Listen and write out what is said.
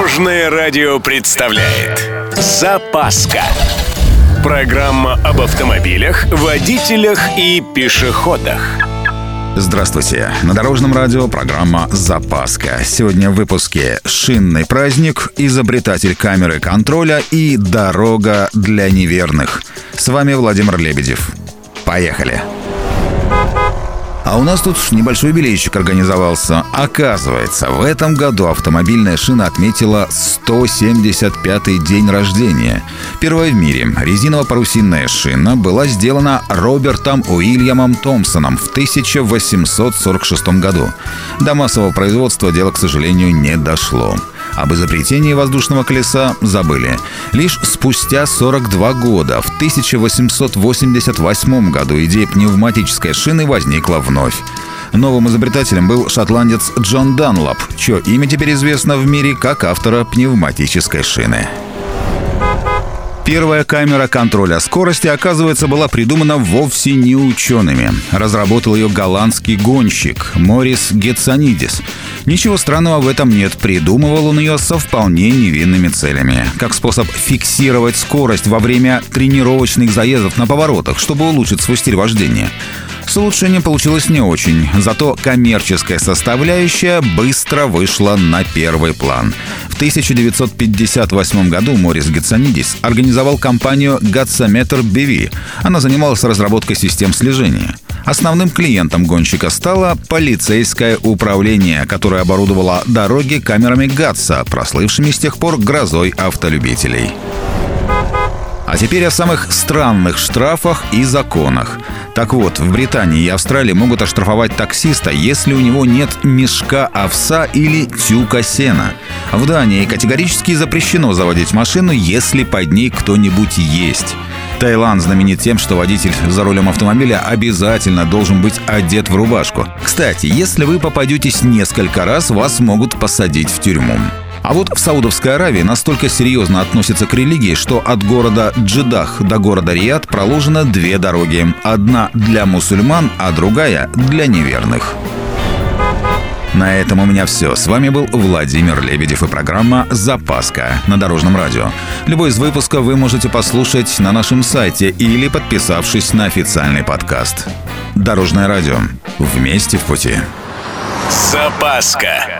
Дорожное радио представляет Запаска Программа об автомобилях, водителях и пешеходах Здравствуйте! На Дорожном радио программа «Запаска». Сегодня в выпуске «Шинный праздник», «Изобретатель камеры контроля» и «Дорога для неверных». С вами Владимир Лебедев. Поехали! А у нас тут небольшой юбилейчик организовался. Оказывается, в этом году автомобильная шина отметила 175-й день рождения. Первая в мире резиново-парусинная шина была сделана Робертом Уильямом Томпсоном в 1846 году. До массового производства дело, к сожалению, не дошло. Об изобретении воздушного колеса забыли. Лишь спустя 42 года, в 1888 году, идея пневматической шины возникла вновь. Новым изобретателем был шотландец Джон Данлоп, чье имя теперь известно в мире как автора пневматической шины. Первая камера контроля скорости, оказывается, была придумана вовсе не учеными. Разработал ее голландский гонщик Морис Гетсонидис. Ничего странного в этом нет. Придумывал он ее со вполне невинными целями. Как способ фиксировать скорость во время тренировочных заездов на поворотах, чтобы улучшить свой стиль вождения. С улучшением получилось не очень, зато коммерческая составляющая быстро вышла на первый план. В 1958 году Морис Гетсонидис организовал компанию Gatsometer BV. Она занималась разработкой систем слежения. Основным клиентом гонщика стало полицейское управление, которое оборудовало дороги камерами ГАТСа, прослывшими с тех пор грозой автолюбителей. А теперь о самых странных штрафах и законах. Так вот, в Британии и Австралии могут оштрафовать таксиста, если у него нет мешка овса или тюка сена. В Дании категорически запрещено заводить машину, если под ней кто-нибудь есть. Таиланд знаменит тем, что водитель за рулем автомобиля обязательно должен быть одет в рубашку. Кстати, если вы попадетесь несколько раз, вас могут посадить в тюрьму. А вот в Саудовской Аравии настолько серьезно относятся к религии, что от города Джидах до города Риад проложено две дороги. Одна для мусульман, а другая для неверных. На этом у меня все. С вами был Владимир Лебедев и программа «Запаска» на Дорожном радио. Любой из выпусков вы можете послушать на нашем сайте или подписавшись на официальный подкаст. Дорожное радио. Вместе в пути. Запаска.